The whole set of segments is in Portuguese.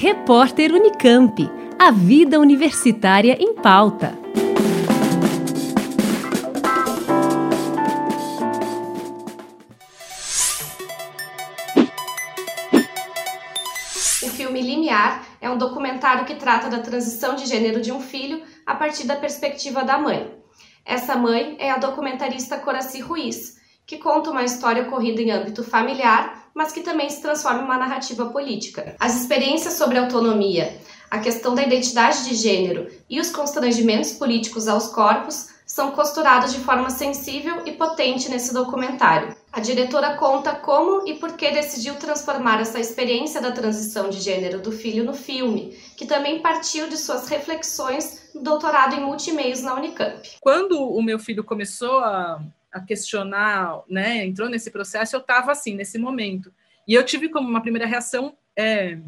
Repórter Unicamp. A vida universitária em pauta. O filme Limiar é um documentário que trata da transição de gênero de um filho a partir da perspectiva da mãe. Essa mãe é a documentarista Coraci Ruiz, que conta uma história ocorrida em âmbito familiar, mas que também se transforma em uma narrativa política. As experiências sobre autonomia, a questão da identidade de gênero e os constrangimentos políticos aos corpos são costurados de forma sensível e potente nesse documentário. A diretora conta como e por que decidiu transformar essa experiência da transição de gênero do filho no filme, que também partiu de suas reflexões no doutorado em multimeios na Unicamp. Quando o meu filho começou a a questionar, né, entrou nesse processo, eu estava assim, nesse momento. E eu tive como uma primeira reação é,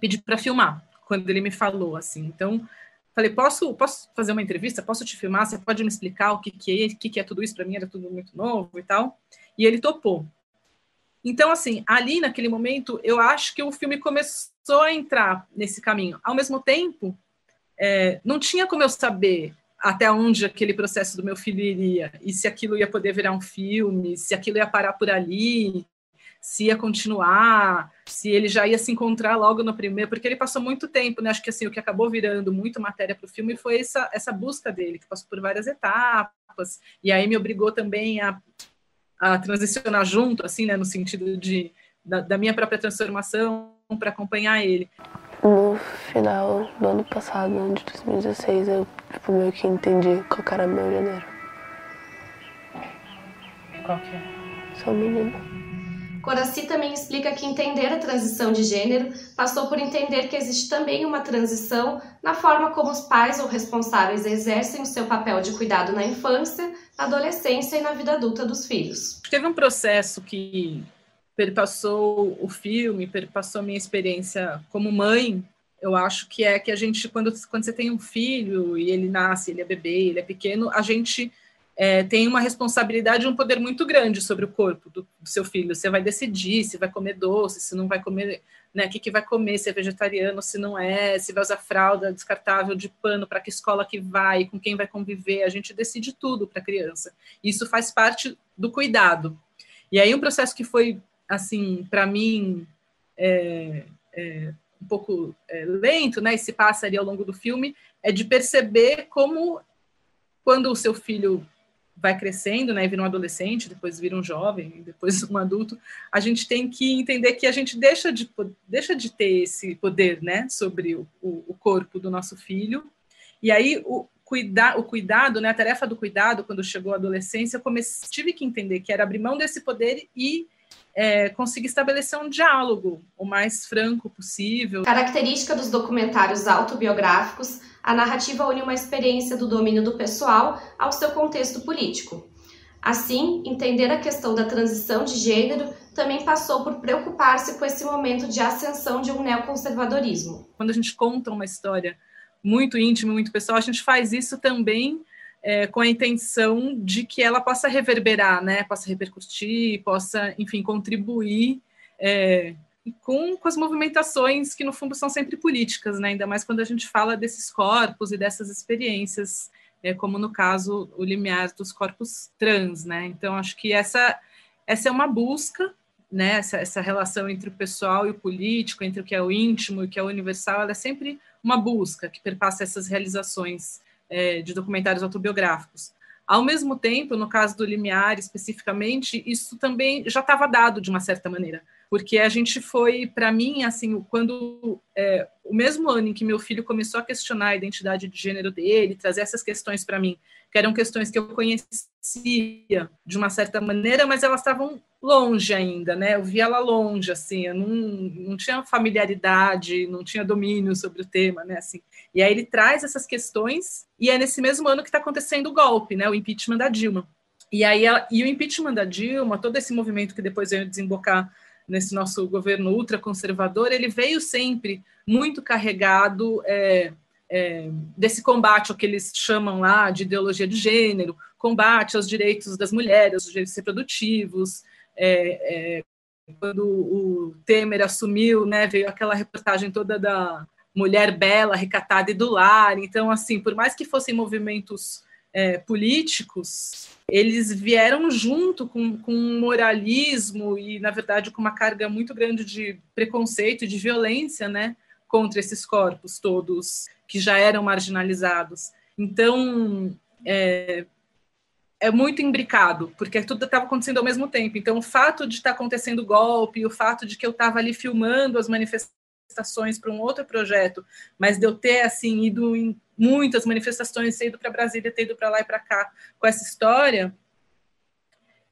pedir para filmar, quando ele me falou assim. Então, falei, posso, posso fazer uma entrevista? Posso te filmar? Você pode me explicar o que, que, é, que, que é tudo isso? Para mim era tudo muito novo e tal. E ele topou. Então, assim, ali naquele momento, eu acho que o filme começou a entrar nesse caminho. Ao mesmo tempo, é, não tinha como eu saber até onde aquele processo do meu filho iria, e se aquilo ia poder virar um filme, se aquilo ia parar por ali, se ia continuar, se ele já ia se encontrar logo no primeiro, porque ele passou muito tempo, né? Acho que assim, o que acabou virando muito matéria para o filme foi essa, essa busca dele, que passou por várias etapas, e aí me obrigou também a, a transicionar junto, assim, né? No sentido de, da, da minha própria transformação para acompanhar ele. No final do ano passado, de 2016, eu tipo, meio que entendi qual era meu gênero. Qual que é? Sou menina. Coraci também explica que entender a transição de gênero passou por entender que existe também uma transição na forma como os pais ou responsáveis exercem o seu papel de cuidado na infância, na adolescência e na vida adulta dos filhos. Teve um processo que perpassou o filme, perpassou a minha experiência como mãe, eu acho que é que a gente, quando, quando você tem um filho e ele nasce, ele é bebê, ele é pequeno, a gente é, tem uma responsabilidade, um poder muito grande sobre o corpo do, do, seu filho. Você vai decidir se vai comer doce, se não vai comer, né, o que, que vai comer, se é vegetariano, se não é, se vai usar fralda descartável de pano, para que escola que vai, com quem vai conviver. A gente decide tudo para a criança. Isso faz parte do cuidado. E aí um processo que foi assim, para mim, é, é, um pouco é, lento, né? E se passa ali ao longo do filme, é de perceber como, quando o seu filho vai crescendo, né, vira um adolescente, depois vira um jovem, depois um adulto, a gente tem que entender que a gente deixa de, deixa de ter esse poder, né, sobre o, o corpo do nosso filho. E aí o, cuidar, o cuidado, né, a tarefa do cuidado, quando chegou a adolescência, eu comecei, tive que entender que era abrir mão desse poder e é, conseguir estabelecer um diálogo o mais franco possível. Característica dos documentários autobiográficos, a narrativa une uma experiência do domínio do pessoal ao seu contexto político. Assim, entender a questão da transição de gênero também passou por preocupar-se com esse momento de ascensão de um neoconservadorismo. Quando a gente conta uma história muito íntima, muito pessoal, a gente faz isso também é, com a intenção de que ela possa reverberar, né, possa repercutir, possa, enfim, contribuir é, com, com as movimentações que, no fundo, são sempre políticas, né, ainda mais quando a gente fala desses corpos e dessas experiências, é, como no caso o limiar dos corpos trans. Né? Então, acho que essa, essa é uma busca né, essa, essa, relação entre o pessoal e o político, entre o que é o íntimo e o que é o universal, ela é sempre uma busca que perpassa essas realizações é, de documentários autobiográficos. Ao mesmo tempo, no caso do Limiar especificamente, isso também já estava dado de uma certa maneira, porque a gente foi, para mim, assim, quando é, o mesmo ano em que meu filho começou a questionar a identidade de gênero dele, trazer essas questões para mim, que eram questões que eu conhecia de uma certa maneira, mas elas estavam longe ainda, né? Eu via ela longe, assim, eu não, não tinha familiaridade, não tinha domínio sobre o tema, né? Assim, e aí ele traz essas questões, e é nesse mesmo ano que está acontecendo o golpe, né? O impeachment da Dilma. E aí e o impeachment da Dilma, todo esse movimento que depois veio desembocar nesse nosso governo ultraconservador, ele veio sempre muito carregado é, é, desse combate ao que eles chamam lá de ideologia de gênero, combate aos direitos das mulheres, aos direitos reprodutivos, é, é, quando o Temer assumiu, né, veio aquela reportagem toda da mulher bela, recatada e do lar. Então, assim, por mais que fossem movimentos é, políticos, eles vieram junto com, com um moralismo e, na verdade, com uma carga muito grande de preconceito e de violência, né, contra esses corpos todos que já eram marginalizados. Então, é, é muito imbricado, porque tudo estava acontecendo ao mesmo tempo. Então, o fato de estar acontecendo o golpe, o fato de que eu estava ali filmando as manifestações para um outro projeto, mas de eu ter assim ido em muitas manifestações, ter ido para Brasília, ter ido para lá e para cá com essa história,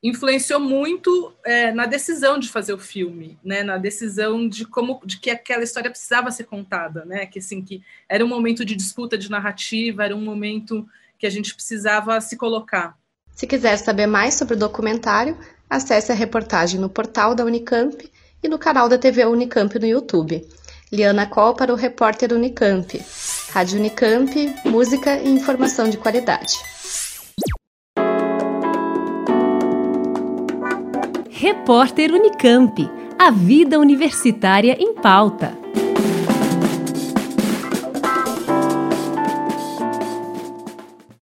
influenciou muito é, na decisão de fazer o filme, né? Na decisão de como, de que aquela história precisava ser contada, né? Que assim que era um momento de disputa de narrativa, era um momento que a gente precisava se colocar. Se quiser saber mais sobre o documentário, acesse a reportagem no portal da Unicamp e no canal da TV Unicamp no YouTube. Liana Col para o repórter Unicamp. Rádio Unicamp, música e informação de qualidade. Repórter Unicamp. A vida universitária em pauta.